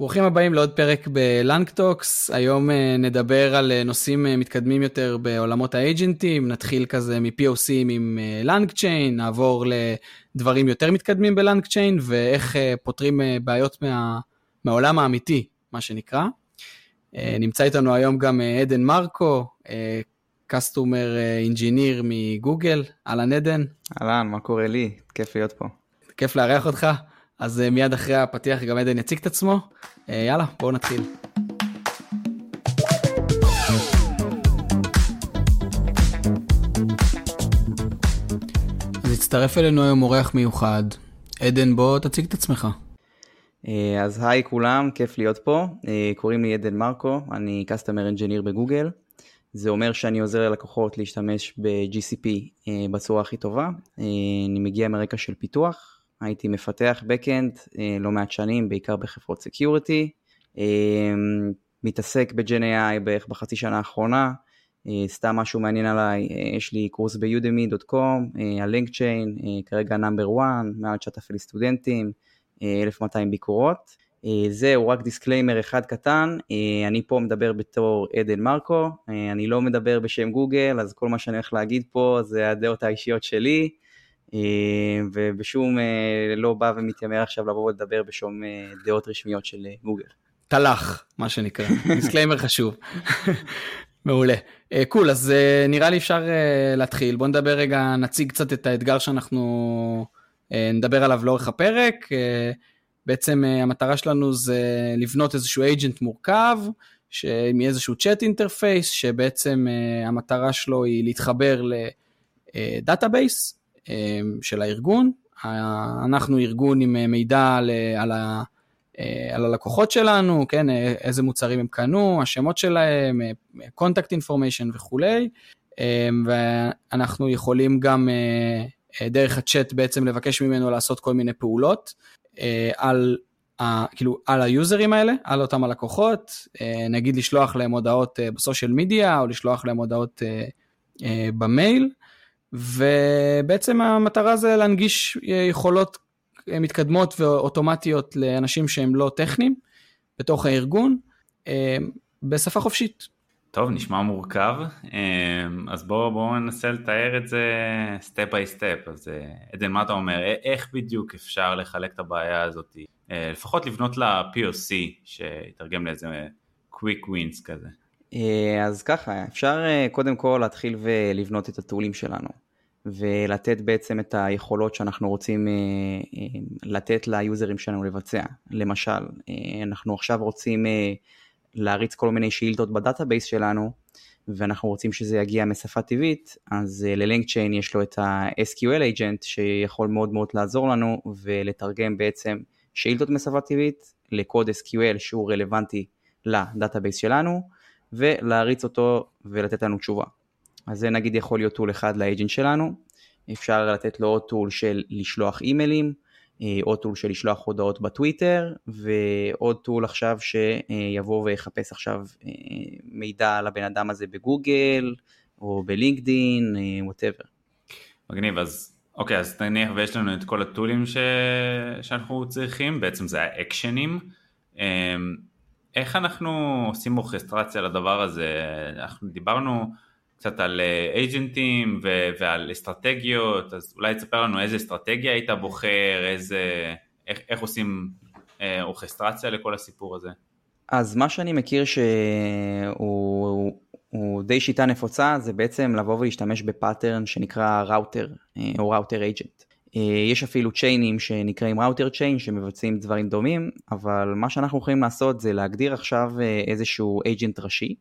ברוכים הבאים לעוד פרק ב-LangTalks, היום אה, נדבר על אה, נושאים אה, מתקדמים יותר בעולמות ה-agentים, נתחיל כזה מ-POC עם LangChain, נעבור לדברים יותר מתקדמים ב-LangChain ואיך פותרים בעיות מה, מהעולם האמיתי, מה שנקרא. נמצא איתנו היום גם עדן מרקו, customer engineer מגוגל, אהלן עדן. אהלן, מה קורה לי? כיף להיות פה. כיף לארח אותך. אז אה, מיד אחרי הפתיח גם עדן יציג את עצמו. אה, יאללה, בואו נתחיל. אז הצטרף אלינו היום אורח מיוחד. עדן, בוא תציג את עצמך. אה, אז היי כולם, כיף להיות פה. קוראים לי עדן מרקו, אני Customer Engineer בגוגל. זה אומר שאני עוזר ללקוחות להשתמש ב-GCP בצורה הכי טובה. אני מגיע מרקע של פיתוח, הייתי מפתח Backend אה, לא מעט שנים, בעיקר בחברות security. אה, מתעסק ב-Gen AI בערך בחצי שנה האחרונה. אה, סתם משהו מעניין עליי, יש לי קורס ב-Udemy על LangChain, כרגע number 1, מעל 9,000 סטודנטים, 1,200 ביקורות. זהו, רק disclaimer אחד קטן, אני פה מדבר בתור עדן מרקו, אני לא מדבר בשם גוגל, אז כל מה שאני הולך להגיד פה זה הדעות האישיות שלי. אה, ובשום אה, לא בא ומתיימר עכשיו לבוא ולדבר בשום אה, דעות רשמיות של גוגל. תלך, מה שנקרא, disclaimer חשוב. מעולה. cool, uh, אז נראה לי אפשר להתחיל. בוא נדבר רגע, נציג קצת את האתגר שאנחנו נדבר עליו לאורך הפרק. בעצם המטרה שלנו זה לבנות איזשהו agent מורכב, עם איזשהו chat interface, שבעצם המטרה שלו היא להתחבר ל-database, של הארגון. אנחנו ארגון עם אה, מידע על, על, ה, אה, על הלקוחות שלנו, כן, אה, איזה מוצרים הם קנו, השמות שלהם, contact information וכולי, אמ, ואנחנו יכולים גם דרך הצ'אט בעצם לבקש ממנו לעשות כל מיני פעולות על, כאילו, על ה-userים האלה, על אותם הלקוחות, נגיד לשלוח להם הודעות בסושיאל מדיה או לשלוח להם הודעות במייל. ובעצם המטרה זה להנגיש יכולות מתקדמות ואוטומטיות לאנשים שהם לא טכניים בתוך הארגון אה, בשפה חופשית. טוב, נשמע מורכב, אה, אז בואו בוא ננסה לתאר את זה step by step. אז אה, עדן, מה אתה אומר? איך בדיוק אפשר לחלק את הבעיה הזאת? לפחות לבנות לה POC, שיתרגם לאיזה quick wins כזה. אה, אז ככה, אפשר אה, קודם כל להתחיל ולבנות את ה-toolים שלנו, ולתת בעצם את היכולות שאנחנו רוצים אה, לתת ל-userים שלנו לבצע. למשל, אנחנו עכשיו רוצים להריץ כל מיני שאילתות ב-database שלנו, ואנחנו רוצים שזה יגיע משפה טבעית, אז ל-LangChain יש לו את ה-SQL agent שיכול מאוד מאוד לעזור לנו ולתרגם בעצם שאילתות משפה טבעית לקוד SQL שהוא רלוונטי ל-database שלנו, ולהריץ אותו ולתת לנו תשובה. אז זה נגיד יכול להיות tool אחד ל-agent שלנו, אפשר לתת לו עוד tool של לשלוח אימיילים, אה, עוד tool של לשלוח הודעות בטוויטר, ועוד tool עכשיו שיבוא ויחפש עכשיו אה, מידע על הבן אדם הזה בגוגל, או בלינקדין, whatever. מגניב, אז אוקיי, אז נניח ויש לנו את כל הטולים ש... שאנחנו צריכים, בעצם זה האקשנים. איך אנחנו עושים אורכסטרציה לדבר הזה? אנחנו דיברנו קצת על אייג'נטים ו- ועל אסטרטגיות, אז אולי תספר לנו איזה אסטרטגיה היית בוחר, איזה, איך, איך עושים אה, אורכסטרציה לכל הסיפור הזה? אז מה שאני מכיר שהוא הוא די שיטה נפוצה, זה בעצם לבוא ולהשתמש ב-pattern שנקרא ראוטר אה, או router agent. אה, יש אפילו chainים שנקראים router chain שמבצעים דברים דומים, אבל מה שאנחנו יכולים לעשות זה להגדיר עכשיו אה, איזשהו agent ראשי,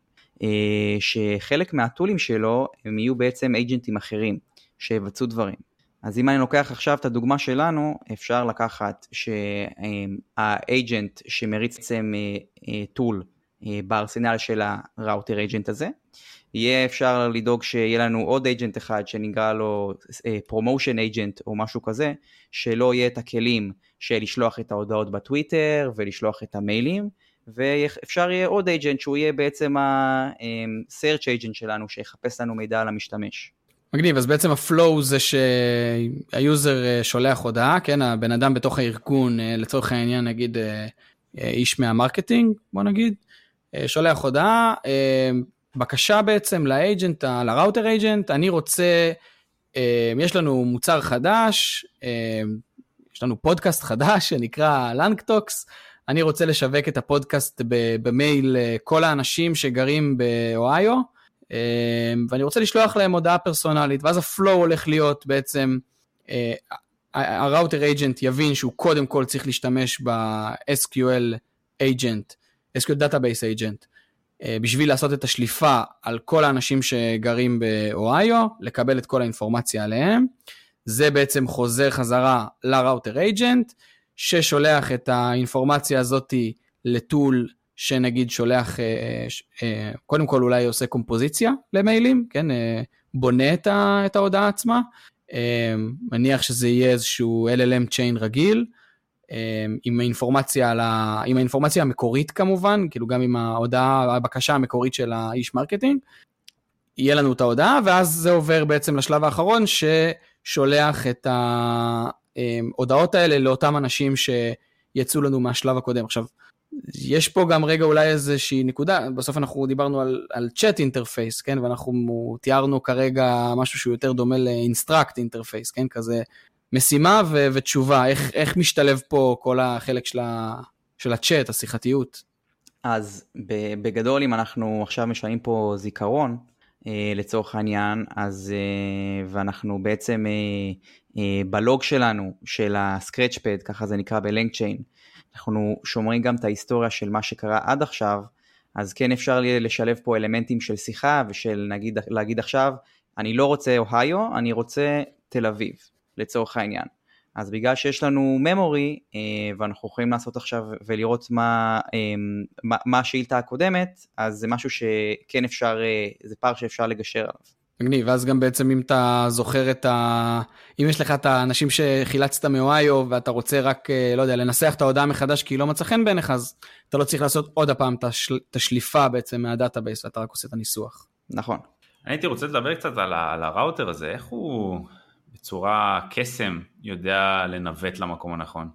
אה, שחלק מה-toolים שלו הם יהיו בעצם agentים אחרים שיבצעו דברים. אז אם אני לוקח עכשיו את הדוגמה שלנו, אפשר לקחת שה-agent שמריץ בעצם tool בארסנל של ה-router agent הזה, יהיה אפשר לדאוג שיהיה לנו עוד agent אחד שנקרא לו promotion uh, agent או משהו כזה, שלא יהיה את הכלים של לשלוח את ההודעות בטוויטר ולשלוח את המיילים, ואפשר יהיה עוד agent שהוא יהיה בעצם ה-search agent שלנו שיחפש לנו מידע על המשתמש. מגניב, אז בעצם ה-flow זה שה-user אה, שולח הודעה, כן, הבן אדם בתוך הארגון, אה, לצורך העניין נגיד, אה, איש מה-marketing, בוא נגיד, שולח הודעה, בקשה בעצם ל-agent, ל-router agent, אני רוצה, יש לנו מוצר חדש, יש לנו פודקאסט חדש שנקרא LangTalks, אני רוצה לשווק את הפודקאסט במייל כל האנשים שגרים באוהיו, ואני רוצה לשלוח להם הודעה פרסונלית, ואז ה-flow הולך להיות בעצם, הראוטר אג'נט יבין שהוא קודם כל צריך להשתמש ב-SQL agent, SQL Database agent, בשביל לעשות את השליפה על כל האנשים שגרים באוהיו, לקבל את כל האינפורמציה עליהם. זה בעצם חוזר חזרה לראוטר אייג'נט, ששולח את האינפורמציה הזאתי לטול שנגיד שולח, אה, אה, קודם כל אולי עושה קומפוזיציה למיילים, כן, בונה את ההודעה עצמה, מניח שזה יהיה איזשהו LLM chain רגיל, עם האינפורמציה, על ה... עם האינפורמציה המקורית כמובן, כאילו גם עם ההודעה, הבקשה המקורית של האיש marketing, יהיה לנו את ההודעה, ואז זה עובר בעצם לשלב האחרון, ששולח את ההודעות האלה לאותם אנשים שיצאו לנו מהשלב הקודם. עכשיו, יש פה גם רגע אולי איזושהי נקודה, בסוף אנחנו דיברנו על, על chat interface, כן, ואנחנו תיארנו כרגע משהו שהוא יותר דומה ל-instruct interface, כן, כזה משימה ו- ותשובה, איך, איך משתלב פה כל החלק של, ה- של הצ'אט, השיחתיות? אז בגדול אם אנחנו עכשיו משנים פה זיכרון אה, לצורך העניין, אז אה, ואנחנו בעצם אה, בלוג שלנו, של ה-scratchpad, ככה זה נקרא ב-LangChain, אנחנו שומרים גם את ההיסטוריה של מה שקרה עד עכשיו, אז כן אפשר לשלב פה אלמנטים של שיחה ושל נגיד להגיד עכשיו, אני לא רוצה אוהיו, אני רוצה תל אביב. לצורך העניין. אז בגלל שיש לנו memory אה, ואנחנו יכולים לעשות עכשיו ולראות מה, אה, מה, מה השאילתה הקודמת, אז זה משהו שכן אפשר, אה, זה פער שאפשר לגשר עליו. מגניב, ואז גם בעצם אם אתה זוכר את ה... אם יש לך את האנשים שחילצת מאוהיו ואתה רוצה רק, לא יודע, לנסח את ההודעה מחדש כי היא לא מצא חן בעיניך, אז אתה לא צריך לעשות עוד הפעם את השליפה בעצם מה-database ואתה רק עושה את הניסוח. נכון. אני הייתי רוצה לדבר קצת על, על ה-router הזה, איך הוא... בצורה קסם יודע לנווט למקום הנכון?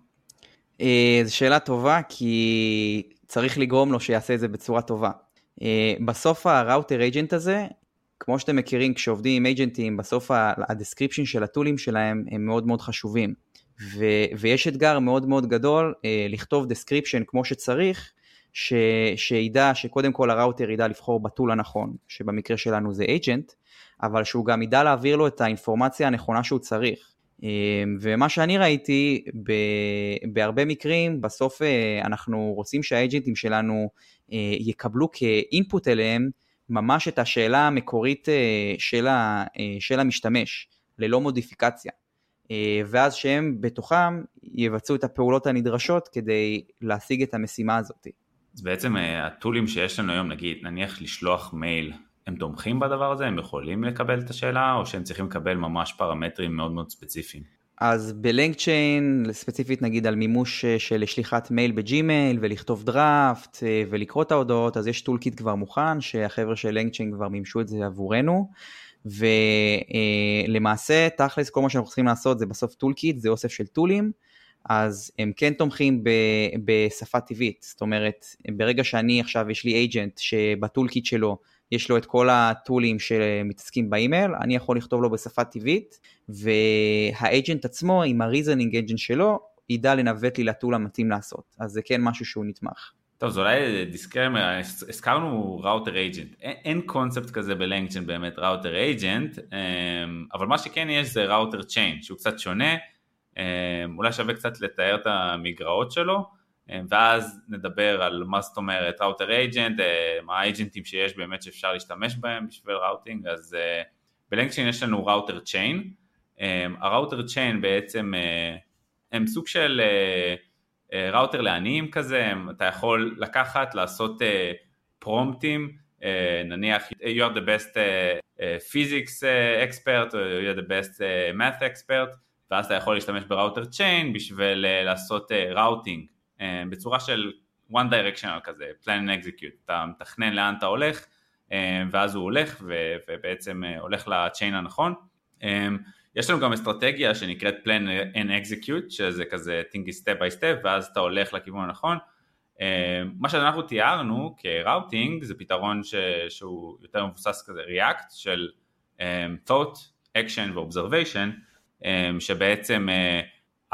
אה, זו שאלה טובה כי צריך לגרום לו שיעשה את זה בצורה טובה. אה, בסוף ה-router agent הזה, כמו שאתם מכירים כשעובדים עם agentים, בסוף ה-description של ה-toolים שלהם הם מאוד מאוד חשובים. ו- ויש אתגר מאוד מאוד גדול אה, לכתוב description כמו שצריך, ש- שידע שקודם כל הראוטר ידע לבחור בטול הנכון, שבמקרה שלנו זה אייג'נט, אבל שהוא גם ידע להעביר לו את האינפורמציה הנכונה שהוא צריך. אמ, ומה שאני ראיתי, בהרבה מקרים, בסוף אה, אנחנו רוצים שהאג'נטים שלנו אה, יקבלו כאינפוט אליהם ממש את השאלה המקורית אה, של המשתמש, ללא מודיפיקציה. ואז שהם בתוכם יבצעו את הפעולות הנדרשות כדי להשיג את המשימה הזאת. אז בעצם ה tool־ים שיש לנו היום, נגיד, נניח לשלוח מייל הם תומכים בדבר הזה? הם יכולים לקבל את השאלה, או שהם צריכים לקבל ממש פרמטרים מאוד מאוד ספציפיים? אז ב LangChain, ספציפית נגיד על מימוש אה, של שליחת מייל ב Gmail ולכתוב דראפט אה, ולקרוא את ההודעות, אז יש toolkit כבר מוכן, שהחבר'ה של LangChain כבר מימשו את זה עבורנו. ולמעשה, אה, תכלס, כל מה שאנחנו צריכים לעשות זה בסוף toolkit, זה אוסף של tool־ים. אז הם כן תומכים ב, בשפה טבעית, זאת אומרת, ברגע שאני עכשיו, יש לי agent שב toolkit שלו יש לו את כל ה tool־ים שמתעסקים באימייל, אני יכול לכתוב לו בשפה טבעית, וה agent עצמו עם ה reasoning agent שלו, ידע לנווט לי ל tool המתאים לעשות, אז זה כן משהו שהוא נתמך. טוב, אז אולי disclaimer, הזכרנו router agent, אין קונספט כזה ב LangChain באמת router agent, אמ, אבל מה שכן יש זה router chain, שהוא קצת שונה, אמ, אולי שווה קצת לתאר את המגרעות שלו. אה, ואז נדבר על מה זאת אומרת router agent, מה ה agent־ים שיש באמת שאפשר להשתמש בהם בשביל routing, אז אה, ב LangChain יש לנו router chain, ה router chain בעצם אה, הם סוג של ראוטר לעניים כזה, אתה יכול לקחת, לעשות prompt־ים, נניח you are the best physics expert, או you are the best math expert, ואז אתה יכול להשתמש בראוטר צ'יין בשביל לעשות ראוטינג. אה, בצורה של one directional כזה, plan and execute, אתה מתכנן לאן אתה הולך אה, ואז הוא הולך ובעצם אה, הולך לצ'יין הנכון. יש לנו גם אסטרטגיה שנקראת plan and execute, שזה כזה thinking step by step ואז אתה הולך לכיוון הנכון. מה שאנחנו תיארנו כראוטינג זה פתרון ש, שהוא יותר מבוסס כזה React של thought, action ו-observation שבעצם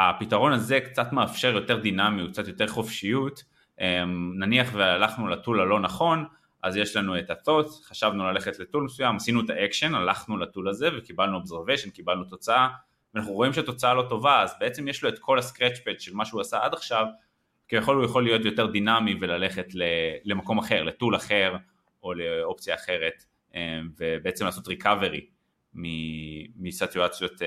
הפתרון הזה קצת מאפשר יותר דינמיות, קצת יותר חופשיות. נניח והלכנו לטול הלא נכון אז יש לנו את ה-thought, חשבנו ללכת לטול מסוים, עשינו את ה-action, הלכנו לטול הזה וקיבלנו observation, קיבלנו תוצאה. ואנחנו רואים שהתוצאה לא טובה אז בעצם יש לו את כל pad של מה שהוא עשה עד עכשיו. כביכול הוא יכול להיות יותר דינמי וללכת למקום אחר, לטול אחר או לאופציה אחרת אה, ובעצם לעשות ריקאברי מסיטואציות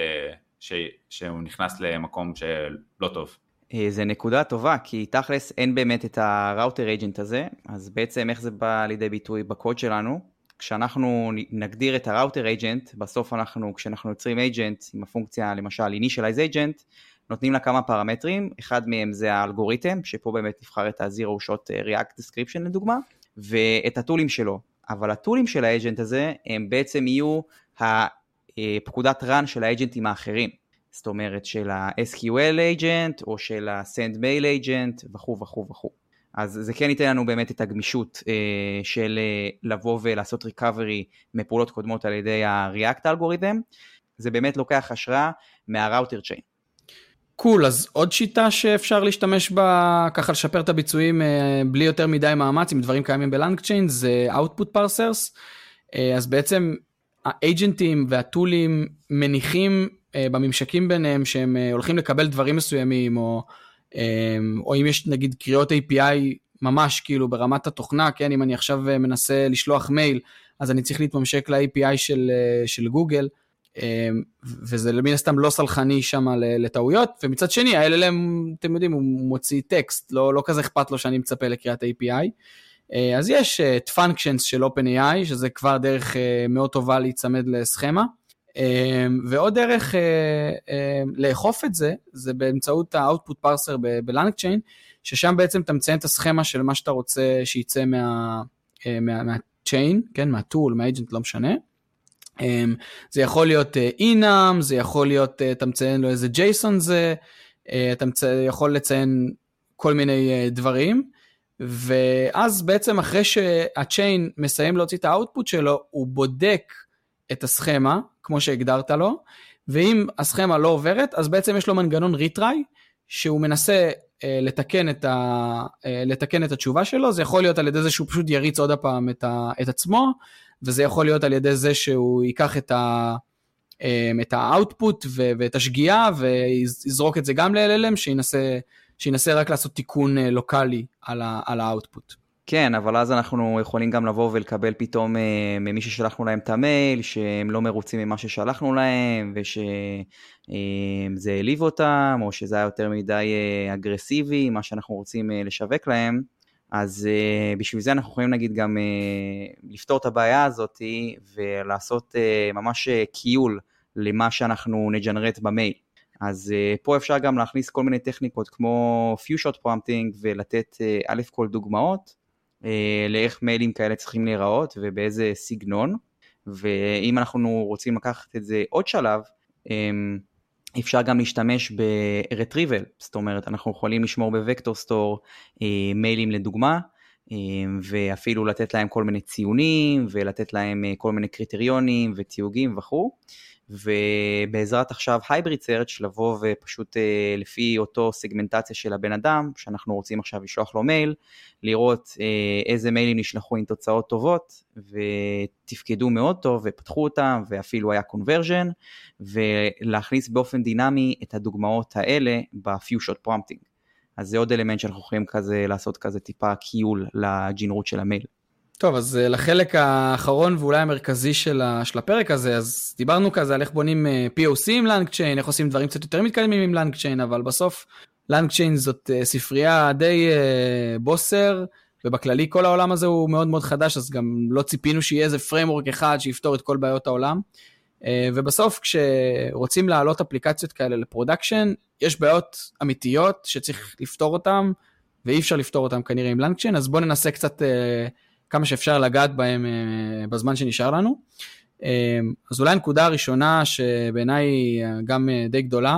אה, שהוא נכנס למקום שלא טוב. אה, זה נקודה טובה, כי תכלס אין באמת את הראוטר אייג'נט הזה, אז בעצם איך זה בא לידי ביטוי בקוד שלנו? כשאנחנו נגדיר את הראוטר אייג'נט, בסוף אנחנו, כשאנחנו יוצרים אייג'נט עם הפונקציה למשל initialize agent, נותנים לה כמה פרמטרים, אחד מהם זה האלגוריתם, שפה באמת נבחר את ה-Zero Shot אה, React Description לדוגמה, ואת הטולים שלו. אבל הטולים של האג'נט הזה הם בעצם יהיו הפקודת run של האג'נטים האחרים. זאת אומרת של ה-SQL agent או של ה-Send Mail agent וכו' וכו' וכו'. אז זה כן ייתן לנו באמת את הגמישות אה, של אה, לבוא ולעשות recovery מפעולות קודמות על ידי ה-React אלגוריתם. זה באמת לוקח השראה מה-Router Chain. קול, cool, אז עוד שיטה שאפשר להשתמש בה, ככה לשפר את הביצועים אה, בלי יותר מדי מאמץ, עם דברים קיימים בלנגצ'יין, זה Output Parsers. אה, אז בעצם האג'נטים והטולים מניחים אה, בממשקים ביניהם שהם הולכים לקבל דברים מסוימים, או, או אם יש נגיד קריאות API ממש כאילו ברמת התוכנה, כן, אם אני עכשיו מנסה לשלוח מייל, אז אני צריך להתממשק ל-API של, של גוגל. אמ, וזה מן הסתם לא סלחני שם לטעויות, ומצד שני ה-LLM, אתם יודעים, הוא מוציא טקסט, לא, לא כזה אכפת לו שאני מצפה לקריאת API. אה, אז יש את functions של OpenAI, שזה כבר דרך אה, מאוד טובה להיצמד לסכמה. ועוד דרך אה, לאכוף את זה, זה באמצעות ה-output parser ב-Langchain, ששם בעצם אתה מציין את הסכמה של מה שאתה רוצה שייצא מה, מה, מה-chain, כן, מה-tool, מה-agent, לא משנה. זה יכול להיות אינאם, זה יכול להיות, אה, אתה מציין לו איזה ג'ייסון זה, אה, אתה יכול לציין כל מיני אה, דברים, ואז בעצם אחרי שהצ'יין מסיים להוציא את האוטפוט שלו, הוא בודק את הסכמה, כמו שהגדרת לו, ואם הסכמה לא עוברת, אז בעצם יש לו מנגנון ריטריי, שהוא מנסה לתקן את, ה, לתקן את התשובה שלו, זה יכול להיות על ידי זה שהוא פשוט יריץ עוד הפעם את, ה, את עצמו, וזה יכול להיות על ידי זה שהוא ייקח את ה... אמ, את ה output ואת השגיאה ויזרוק את זה גם ל-LLM שינסה, שינסה רק לעשות תיקון אה, לוקאלי על ה output. כן, אבל אז אנחנו יכולים גם לבוא ולקבל פתאום אה, ממי ששלחנו להם את המייל, שהם לא מרוצים ממה ששלחנו להם, ושזה אה, העליב אותם, או שזה היה יותר מדי אגרסיבי, מה שאנחנו רוצים לשווק להם. אז אה, בשביל זה אנחנו יכולים נגיד גם אה, לפתור את הבעיה הזאת ולעשות אה, ממש QA למה שאנחנו נג'נרט במייל. אז אה, פה אפשר גם להכניס כל מיני טכניקות כמו few-shot prompting ולתת אה, כל דוגמאות אה, לאיך מיילים כאלה צריכים להיראות ובאיזה סגנון, ואם אנחנו רוצים לקחת את זה עוד שלב, um, אפשר גם להשתמש ב-retrieval, זאת אומרת אנחנו יכולים לשמור בווקטור סטור אה, מיילים לדוגמה, ואפילו לתת להם כל מיני ציונים, ולתת להם אה, כל מיני קריטריונים ותיוגים וכו'. ובעזרת עכשיו הייבריד סרצ' לבוא ופשוט אה, לפי אותו סגמנטציה של הבן אדם, שאנחנו רוצים עכשיו לשלוח לו מייל, לראות אה, איזה מיילים נשלחו עם תוצאות טובות ותפקדו מאוד טוב ופתחו אותם ואפילו היה conversion, ולהכניס באופן דינמי את הדוגמאות האלה ב few-shot prompting. אז זה עוד אלמנט שאנחנו יכולים כזה לעשות כזה טיפה QA לג'ינרוט של המייל. טוב, אז אה, לחלק האחרון ואולי המרכזי של, הפרק הזה, אז דיברנו כזה על איך בונים אה, POC עם LangChain, איך עושים דברים קצת יותר מתקדמים עם LangChain, אבל בסוף LangChain זאת אה, ספרייה די בוסר, ובכללי כל העולם הזה הוא מאוד מאוד חדש, אז גם לא ציפינו שיהיה איזה framework אחד שיפתור את כל בעיות העולם. ובסוף כשרוצים להעלות אפליקציות כאלה ל production, יש בעיות אמיתיות שצריך לפתור אותן, ואי אפשר לפתור אותן כנראה עם LangChain, אז בואו ננסה קצת כמה שאפשר לגעת בהם אה, בזמן שנשאר לנו. אה, אז אולי הנקודה הראשונה שבעיניי גם אה, די גדולה,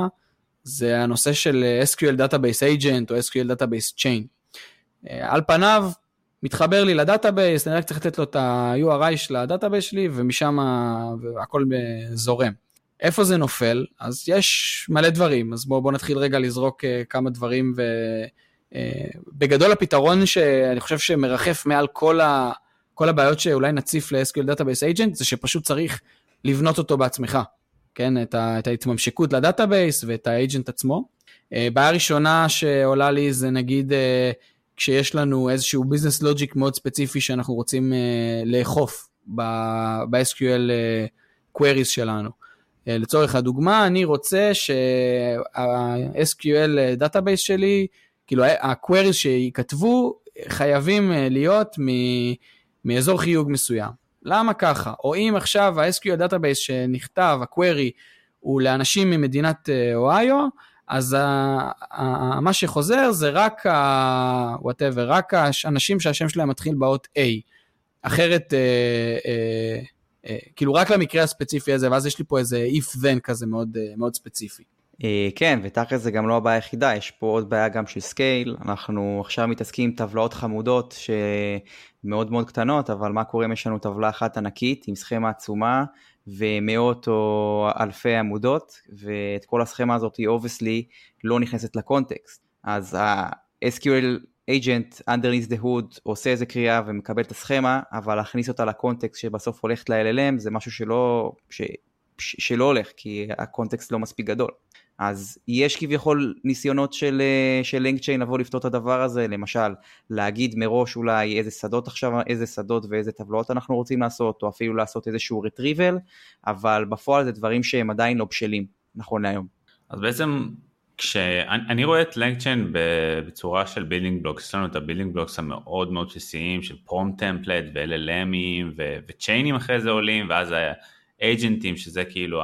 זה הנושא של SQL Database Agent או SQL Database Chain. על פניו, מתחבר לי ל database, אני רק צריך לתת לו את ה-URI של ה database שלי, ומשם הכל זורם. איפה זה נופל? אז יש מלא דברים, אז בואו בוא נתחיל רגע לזרוק אה, כמה דברים, ובגדול אה, הפתרון שאני חושב שמרחף מעל כל, ה, כל הבעיות שאולי נציף ל-SQL Database Agent, זה שפשוט צריך לבנות אותו בעצמך, כן? את, ה, את ההתממשקות ל database ואת ה agent עצמו. אה, בעיה ראשונה שעולה לי זה נגיד כשיש לנו איזשהו business logic מאוד ספציפי שאנחנו רוצים אה, לאכוף ב- SQL אה, queries שלנו. אה, לצורך הדוגמה, אני רוצה שה-SQL דאטאבייס שלי, כאילו ה-queries שייכתבו חייבים אה, להיות מאזור חיוג מסוים. למה ככה? או אם עכשיו ה-SQL database שנכתב, ה-query, הוא לאנשים ממדינת אה, אוהיו, אז ה, ה, מה שחוזר זה רק ה... whatever, רק האנשים שהשם שלהם מתחיל באות A. אחרת, אה, אה, אה, כאילו רק למקרה הספציפי הזה, ואז יש לי פה איזה if then כזה מאוד, אה, מאוד ספציפי. אה, כן, ותכל'ס זה גם לא הבעיה היחידה, יש פה עוד בעיה גם של scale, אנחנו עכשיו מתעסקים עם טבלאות חמודות שמאוד מאוד קטנות, אבל מה קורה אם יש לנו טבלה אחת ענקית עם סכמה עצומה ומאות או אלפי עמודות, ואת כל הסכמה הזאת היא obviously לא נכנסת ל context. אז ה-SQL agent underneath the hood עושה איזה קריאה ומקבל את הסכמה, אבל להכניס אותה ל context שבסוף הולכת ל-LLM זה משהו שלא, ש, ש, שלא הולך, כי ה context לא מספיק גדול. אז יש כביכול ניסיונות של, של LangChain לבוא לפתור את הדבר הזה, למשל להגיד מראש אולי איזה שדות עכשיו, איזה שדות ואיזה טבלאות אנחנו רוצים לעשות, או אפילו לעשות איזשהו retrieval, אבל בפועל זה דברים שהם עדיין לא בשלים, נכון להיום. אז בעצם כשאני רואה את LangChain בצורה של building blocks, יש לנו את ה building blocks המאוד מאוד בסיסיים של prompt template ו-LLMים ו chain־ים אחרי זה עולים ואז ה agent־ים שזה כאילו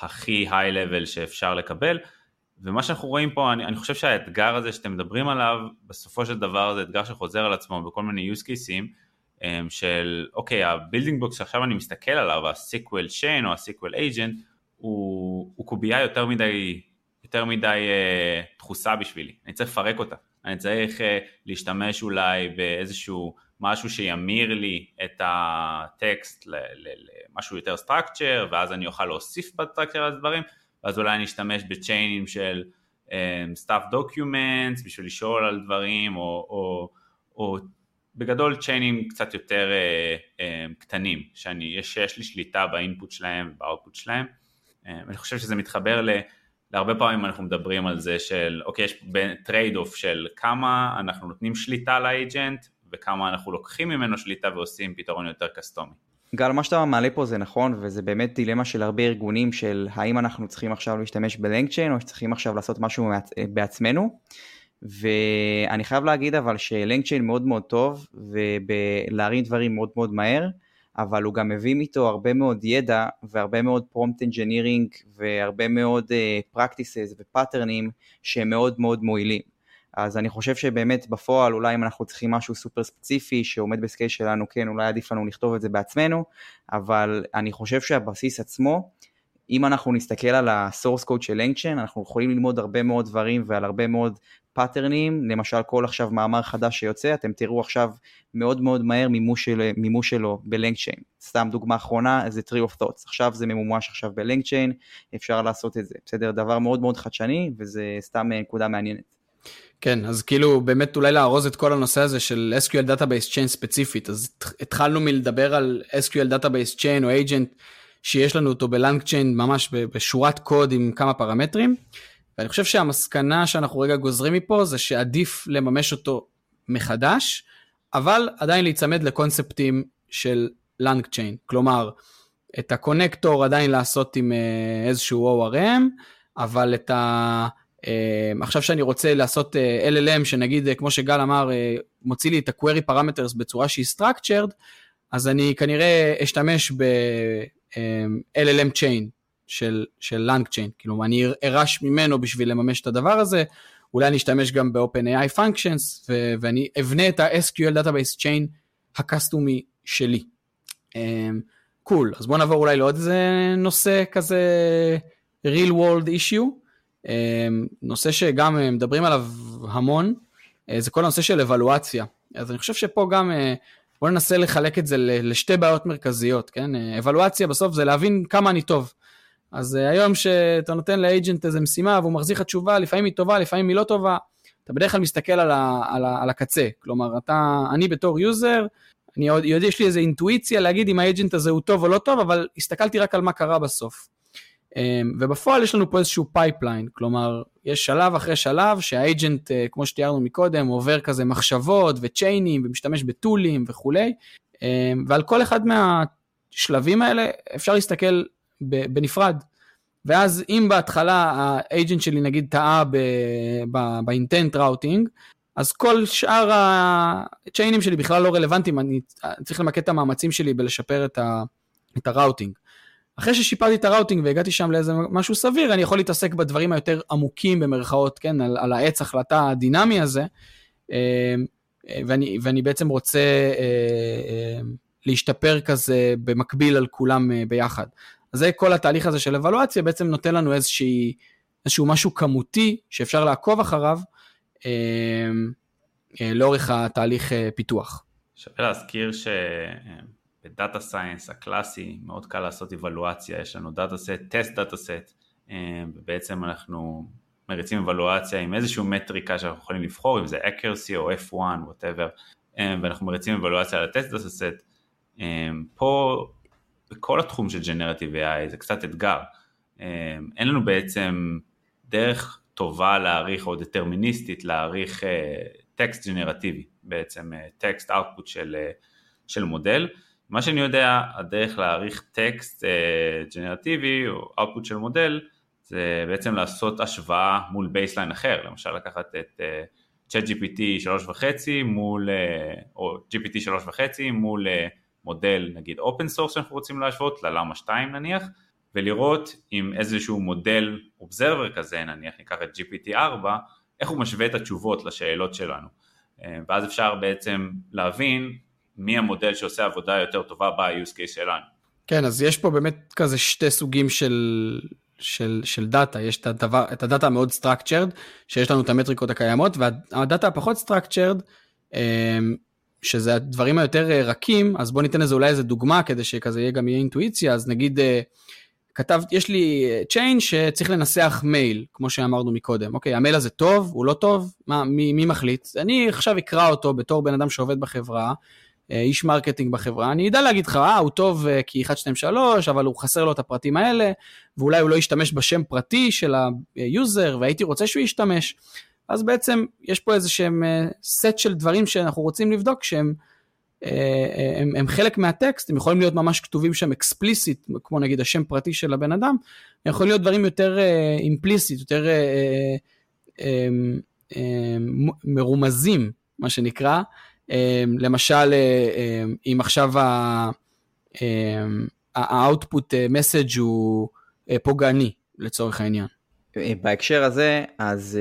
הכי high level שאפשר לקבל. ומה שאנחנו רואים פה, אני, אני חושב שהאתגר הזה שאתם מדברים עליו, בסופו של דבר זה אתגר שחוזר על עצמו בכל מיני use cases אמ, של אוקיי, ה-building blocks שעכשיו אני מסתכל עליו, ה-SQL chain או ה-SQL agent, הוא, הוא קובייה יותר מדי יותר מדי uh, דחוסה בשבילי, אני צריך לפרק אותה, אני צריך uh, להשתמש אולי באיזשהו משהו שימיר לי את הטקסט למשהו יותר structured, ואז אני אוכל להוסיף ב-structure הזה דברים, ואז אולי אני אשתמש בצ'יינים של um, stuff documents בשביל לשאול על דברים, או, או, או בגדול צ'יינים קצת יותר uh, uh, קטנים, שאני, יש, שיש לי שליטה ב-input שלהם וב-output שלהם, uh, אני חושב שזה מתחבר ל... להרבה פעמים אנחנו מדברים על זה של, אוקיי, יש trade off של כמה אנחנו נותנים שליטה ל-agent וכמה אנחנו לוקחים ממנו שליטה ועושים פתרון יותר קסטומי. גל, מה שאתה מעלה פה זה נכון, וזה באמת דילמה של הרבה ארגונים של האם אנחנו צריכים עכשיו להשתמש ב-LangChain או שצריכים עכשיו לעשות משהו בעצמנו. ואני חייב להגיד אבל ש-LangChain מאוד מאוד טוב, ובלהרים דברים מאוד מאוד מהר, אבל הוא גם מביא איתו הרבה מאוד ידע והרבה מאוד prompt engineering והרבה מאוד uh, practices ופאטרנים שהם מאוד מאוד מועילים. אז אני חושב שבאמת בפועל אולי אם אנחנו צריכים משהו סופר ספציפי שעומד ב-scale שלנו, כן אולי עדיף לנו לכתוב את זה בעצמנו, אבל אני חושב שהבסיס עצמו, אם אנחנו נסתכל על ה-source code של LangChain, אנחנו יכולים ללמוד הרבה מאוד דברים ועל הרבה מאוד פאטרנים, למשל כל עכשיו מאמר חדש שיוצא, אתם תראו עכשיו מאוד מאוד מהר מימוש, של, מימוש שלו ב-LangChain. סתם דוגמה אחרונה, זה tree of thoughts, עכשיו זה ממומש עכשיו ב-LangChain, אפשר לעשות את זה, בסדר? דבר מאוד מאוד חדשני, וזה סתם נקודה מעניינת. כן, אז כאילו באמת אולי לארוז את כל הנושא הזה של SQL Database Chain ספציפית, אז התחלנו מלדבר על SQL Database Chain או agent שיש לנו אותו בלנקצ'יין ממש בשורת קוד עם כמה פרמטרים. ואני חושב שהמסקנה שאנחנו רגע גוזרים מפה זה שעדיף לממש אותו מחדש, אבל עדיין להיצמד לקונספטים של לנג צ'יין. כלומר, את הקונקטור עדיין לעשות עם אה, איזשהו ORM, אבל את ה... אה, עכשיו שאני רוצה לעשות אה, LLM, שנגיד, כמו שגל אמר, מוציא לי את ה-query parameters בצורה שהיא structured, אז אני כנראה אשתמש ב-LLM chain, של, של לנג צ'יין, כאילו אני ארש ממנו בשביל לממש את הדבר הזה, אולי אני אשתמש גם ב-OpenAI functions ו- ואני אבנה את ה-SQL Database Chain הקסטומי שלי. קול, um, cool. אז בואו נעבור אולי לעוד איזה נושא כזה real world issue, נושא שגם מדברים עליו המון, זה כל הנושא של אבלואציה. אז אני חושב שפה גם בואו ננסה לחלק את זה לשתי בעיות מרכזיות, כן? אבלואציה בסוף זה להבין כמה אני טוב. אז היום שאתה נותן ל-agent איזה משימה והוא מחזיר לך תשובה, לפעמים היא טובה, לפעמים היא לא טובה, אתה בדרך כלל מסתכל על, ה, על, ה, על הקצה. כלומר, אתה, אני בתור user, אני יודע, יש לי איזו אינטואיציה להגיד אם ה-agent הזה הוא טוב או לא טוב, אבל הסתכלתי רק על מה קרה בסוף. אמ, ובפועל יש לנו פה איזשהו pipeline, כלומר, יש שלב אחרי שלב שה-agent, אה, כמו שתיארנו מקודם, עובר כזה מחשבות וצ'יינים ומשתמש בטולים וכולי, אמ, ועל כל אחד מהשלבים האלה אפשר להסתכל בנפרד. ואז אם בהתחלה ה-agent שלי נגיד טעה ב-intent routing, אז כל שאר הצ'יינים שלי בכלל לא רלוונטיים, אני צריך למקד את המאמצים שלי בלשפר את הראוטינג. אחרי ששיפרתי את הראוטינג והגעתי שם לאיזה משהו סביר, אני יכול להתעסק בדברים היותר עמוקים במרכאות, כן, על, על העץ החלטה הדינמי הזה, אה, ואני, ואני בעצם רוצה אה, אה, להשתפר כזה במקביל על כולם ביחד. אז זה כל התהליך הזה של אבלואציה בעצם נותן לנו איזושהי, איזשהו משהו כמותי שאפשר לעקוב אחריו אה, אה, לאורך התהליך אה, פיתוח. שווה להזכיר שב-data science הקלאסי מאוד קל לעשות אבלואציה, יש לנו data set, test data set, ובעצם אנחנו מריצים אבלואציה עם איזושהי מטריקה שאנחנו יכולים לבחור, אם זה accuracy או F1, whatever, ואנחנו מריצים אבלואציה על ה-test data set. פה בכל התחום של generative AI זה קצת אתגר. אין לנו בעצם דרך טובה להעריך או דטרמיניסטית להעריך טקסט אה, ג'נרטיבי, בעצם טקסט אה, output של, אה, של מודל. מה שאני יודע, הדרך להעריך טקסט ג'נרטיבי או output של מודל זה בעצם לעשות השוואה מול baseline אחר, למשל לקחת את ChatGPT 3.5 מול, או GPT 3.5 מול מודל נגיד open source שאנחנו רוצים להשוות, ללמה 2 נניח, ולראות אם איזשהו מודל observer כזה, נניח ניקח את GPT-4, איך הוא משווה את התשובות לשאלות שלנו. אה, ואז אפשר בעצם להבין מי המודל שעושה עבודה יותר טובה ב-use case שלנו. כן, אז יש פה באמת כזה שתי סוגים של, של, של דאטה, יש את, הדבר, את הדאטה המאוד structured, שיש לנו את המטריקות הקיימות, והדאטה הפחות structured, אה, שזה הדברים היותר אה, רכים, אז בוא ניתן לזה אולי איזה דוגמה כדי שכזה יהיה גם יהיה אינטואיציה, אז נגיד אה, כתב, יש לי chain שצריך לנסח מייל, כמו שאמרנו מקודם, אוקיי, המייל הזה טוב, הוא לא טוב, מה, מי, מי מחליט? אני עכשיו אקרא אותו בתור בן אדם שעובד בחברה, אה, איש marketing בחברה, אני אדע להגיד לך, אה, הוא טוב כי 1, 2, 3, אבל הוא חסר לו את הפרטים האלה, ואולי הוא לא ישתמש בשם פרטי של ה-user, והייתי רוצה שהוא ישתמש. אז בעצם יש פה איזה שהם סט אה, של דברים שאנחנו רוצים לבדוק שהם אה, אה, הם, הם חלק מהטקסט, הם יכולים להיות ממש כתובים שם explicit, כמו נגיד השם פרטי של הבן אדם, הם יכולים להיות דברים יותר implicit, יותר מרומזים, מה שנקרא. למשל, אם עכשיו ה-output message הוא פוגעני, לצורך העניין. בהקשר הזה, אז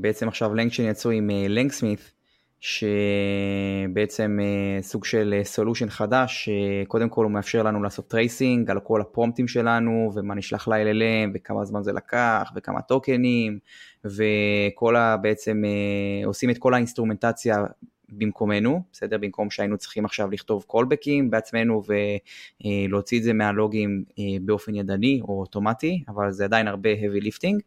בעצם עכשיו LangChain יצאו עם LangSmith, שבעצם סוג של solution חדש, שקודם כל הוא מאפשר לנו לעשות tracing על כל הפרומפטים שלנו, ומה נשלח ל-LLM, וכמה זמן זה לקח, וכמה טוקנים, וכל ה... בעצם עושים את כל האינסטרומנטציה במקומנו, בסדר? במקום שהיינו צריכים עכשיו לכתוב קולבקים בעצמנו ולהוציא את זה מהלוגים אה, באופן ידני או אוטומטי, אבל זה עדיין הרבה heavy lifting.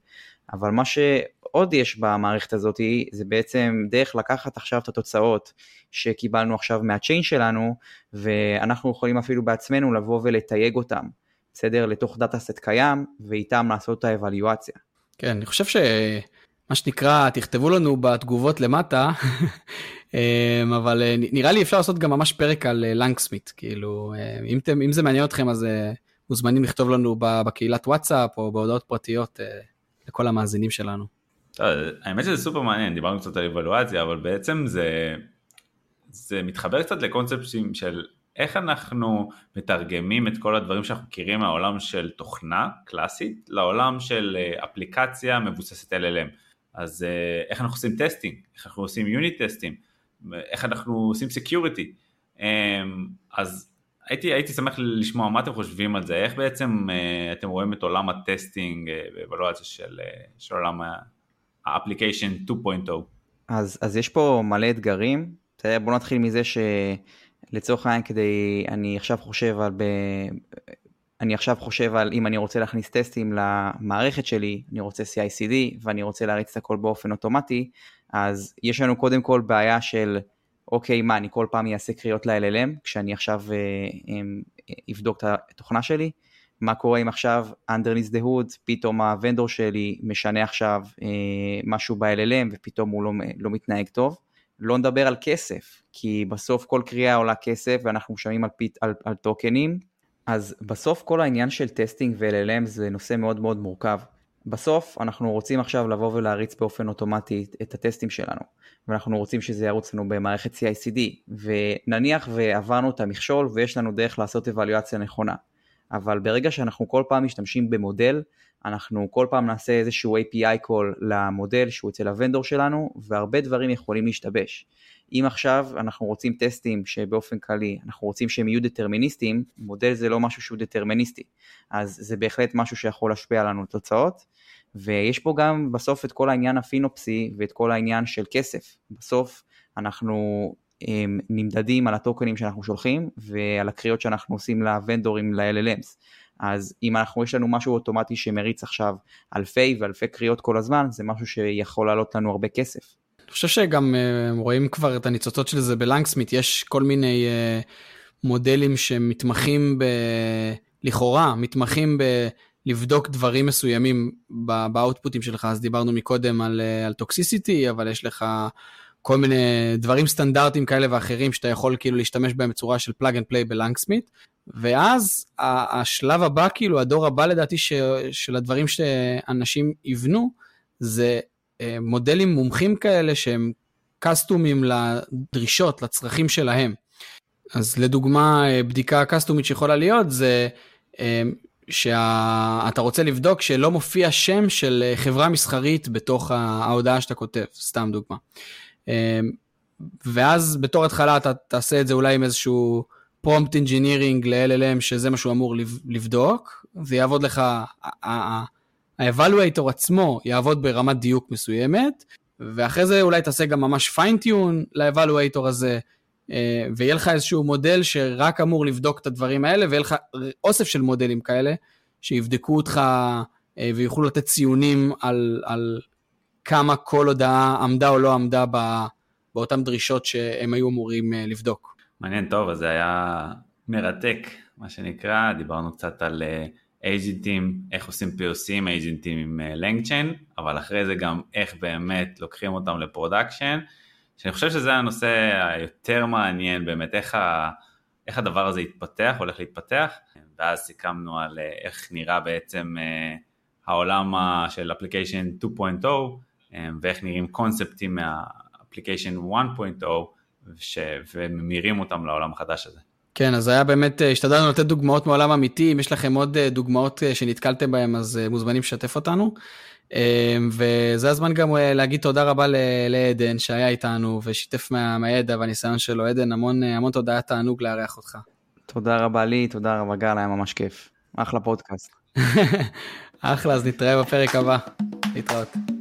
אבל מה שעוד יש במערכת הזאת זה בעצם דרך לקחת עכשיו את התוצאות שקיבלנו עכשיו מהצ'יין שלנו, ואנחנו יכולים אפילו בעצמנו לבוא ולתייג אותם, בסדר? לתוך דאטה סט קיים, ואיתם לעשות את האבליואציה. כן, אני חושב שמה שנקרא, תכתבו לנו בתגובות למטה, אבל אה, נראה לי אפשר לעשות גם ממש פרק על אה, לנגסמית, כאילו, אה, אם, אתם, אם זה מעניין אתכם אז מוזמנים לכתוב לנו בקהילת וואטסאפ או בהודעות פרטיות לכל המאזינים שלנו. האמת שזה סופר מעניין, דיברנו קצת על אבלואציה, אבל בעצם זה, זה מתחבר קצת לקונספטים של איך אנחנו מתרגמים את כל הדברים שאנחנו מכירים מהעולם של תוכנה קלאסית לעולם של אפליקציה מבוססת LLM. אז איך אנחנו עושים testing, איך אנחנו עושים unit טסטים, איך אנחנו עושים security. אמ, אז הייתי, הייתי שמח לשמוע מה אתם חושבים על זה, איך בעצם אה, אתם רואים את עולם ה-testing ואבלואציה של, אה, של עולם ה-application 2.0. אז, אז יש פה מלא אתגרים. תראה, בוא נתחיל מזה שלצורך העניין כדי, אני עכשיו חושב על, ב, אני עכשיו חושב על אם אני רוצה להכניס טסטים למערכת שלי, אני רוצה CI/CD ואני רוצה להריץ את הכל באופן אוטומטי, אז יש לנו קודם כל בעיה של, אוקיי, מה, אני כל פעם אעשה קריאות ל-LLM כשאני עכשיו אה, אה, אבדוק את התוכנה שלי? מה קורה אם עכשיו underneath the hood, פתאום הוונדור שלי משנה עכשיו אה, משהו ב-LLM ופתאום הוא לא, לא מתנהג טוב. לא נדבר על כסף, כי בסוף כל קריאה עולה כסף ואנחנו משלמים על, על, על טוקנים, אז בסוף כל העניין של testing ו-LLM זה נושא מאוד מאוד מורכב. בסוף אנחנו רוצים עכשיו לבוא ולהריץ באופן אוטומטי את הטסטים שלנו, ואנחנו רוצים שזה ירוץ לנו במערכת CICD, ונניח ועברנו את המכשול ויש לנו דרך לעשות אבלואציה נכונה. אבל ברגע שאנחנו כל פעם משתמשים במודל, אנחנו כל פעם נעשה איזשהו API call למודל שהוא אצל הוונדור שלנו, והרבה דברים יכולים להשתבש. אם עכשיו אנחנו רוצים טסטים שבאופן כללי אנחנו רוצים שהם יהיו דטרמיניסטיים, מודל זה לא משהו שהוא דטרמיניסטי, אז זה בהחלט משהו שיכול להשפיע עלינו תוצאות, ויש פה גם בסוף את כל העניין הפינופסי ואת כל העניין של כסף. בסוף אנחנו הם, נמדדים על הטוקנים שאנחנו שולחים ועל הקריאות שאנחנו עושים לוונדורים ל-LLMs. אז אם אנחנו, יש לנו משהו אוטומטי שמריץ עכשיו אלפי ואלפי קריאות כל הזמן, זה משהו שיכול לעלות לנו הרבה כסף. אני חושב שגם אה, רואים כבר את הניצוצות של זה ב LangSmith, יש כל מיני אה, מודלים שמתמחים ב... לכאורה, מתמחים ב... לבדוק דברים מסוימים באוטפוטים שלך, אז דיברנו מקודם על, אה, על toxicity, אבל יש לך כל מיני דברים סטנדרטיים כאלה ואחרים שאתה יכול כאילו להשתמש בהם בצורה של plug and play ב LangSmith, ואז השלב הבא, כאילו הדור הבא לדעתי ש, של הדברים שאנשים יבנו, זה אה, מודלים מומחים כאלה שהם קסטומים לדרישות, לצרכים שלהם. אז לדוגמה, אה, בדיקה קסטומית שיכולה להיות זה אה, שאתה רוצה לבדוק שלא מופיע שם של חברה מסחרית בתוך ההודעה שאתה כותב, סתם דוגמה. ואז בתור התחלה אתה תעשה את זה אולי עם איזשהו prompt engineering ל-LLM שזה מה שהוא אמור לבדוק, זה יעבוד לך, ה evaluator עצמו יעבוד ברמת דיוק מסוימת, ואחרי זה אולי תעשה גם ממש fine-tune ל evaluator הזה, אה, ויהיה לך איזשהו מודל שרק אמור לבדוק את הדברים האלה, ויהיה לך אוסף של מודלים כאלה, שיבדקו אותך אה, ויוכלו לתת ציונים על, על כמה כל הודעה עמדה או לא עמדה באותן דרישות שהם היו אמורים אה, לבדוק. מעניין, טוב, אז זה היה מרתק, מה שנקרא, דיברנו קצת על אייג'נטים, איך עושים עם אייג'נטים עם LangChain, אבל אחרי זה גם איך באמת לוקחים אותם ל production, שאני חושב שזה הנושא היותר מעניין באמת, איך, ה, איך הדבר הזה יתפתח, הולך להתפתח, ואז סיכמנו על אה, איך נראה בעצם אה, העולם של application 2.0, אה, ואיך נראים קונספטים מה application 1.0, וממירים אותם לעולם החדש הזה. כן, אז היה באמת, אה, השתדלנו לתת דוגמאות מעולם אמיתי, אם יש לכם עוד אה, דוגמאות אה, שנתקלתם בהן, אז מוזמנים לשתף אותנו. וזה הזמן גם להגיד תודה רבה לעדן שהיה איתנו ושיתף מה, מהידע והניסיון שלו. עדן, המון, המון תודה, היה תענוג לארח אותך. תודה רבה לי, תודה רבה גל, היה ממש כיף. אחלה פודקאסט. אחלה, אז נתראה בפרק הבא. להתראות.